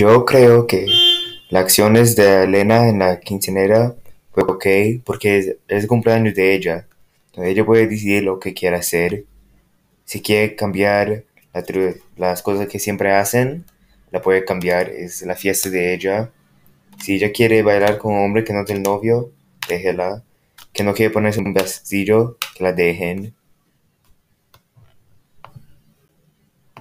Yo creo que las acciones de Elena en la quinceañera fue ok porque es, es el cumpleaños de ella. Entonces ella puede decidir lo que quiere hacer. Si quiere cambiar la las cosas que siempre hacen, la puede cambiar. Es la fiesta de ella. Si ella quiere bailar con un hombre que no tiene novio, déjela. Que no quiere ponerse un vestido, que la dejen.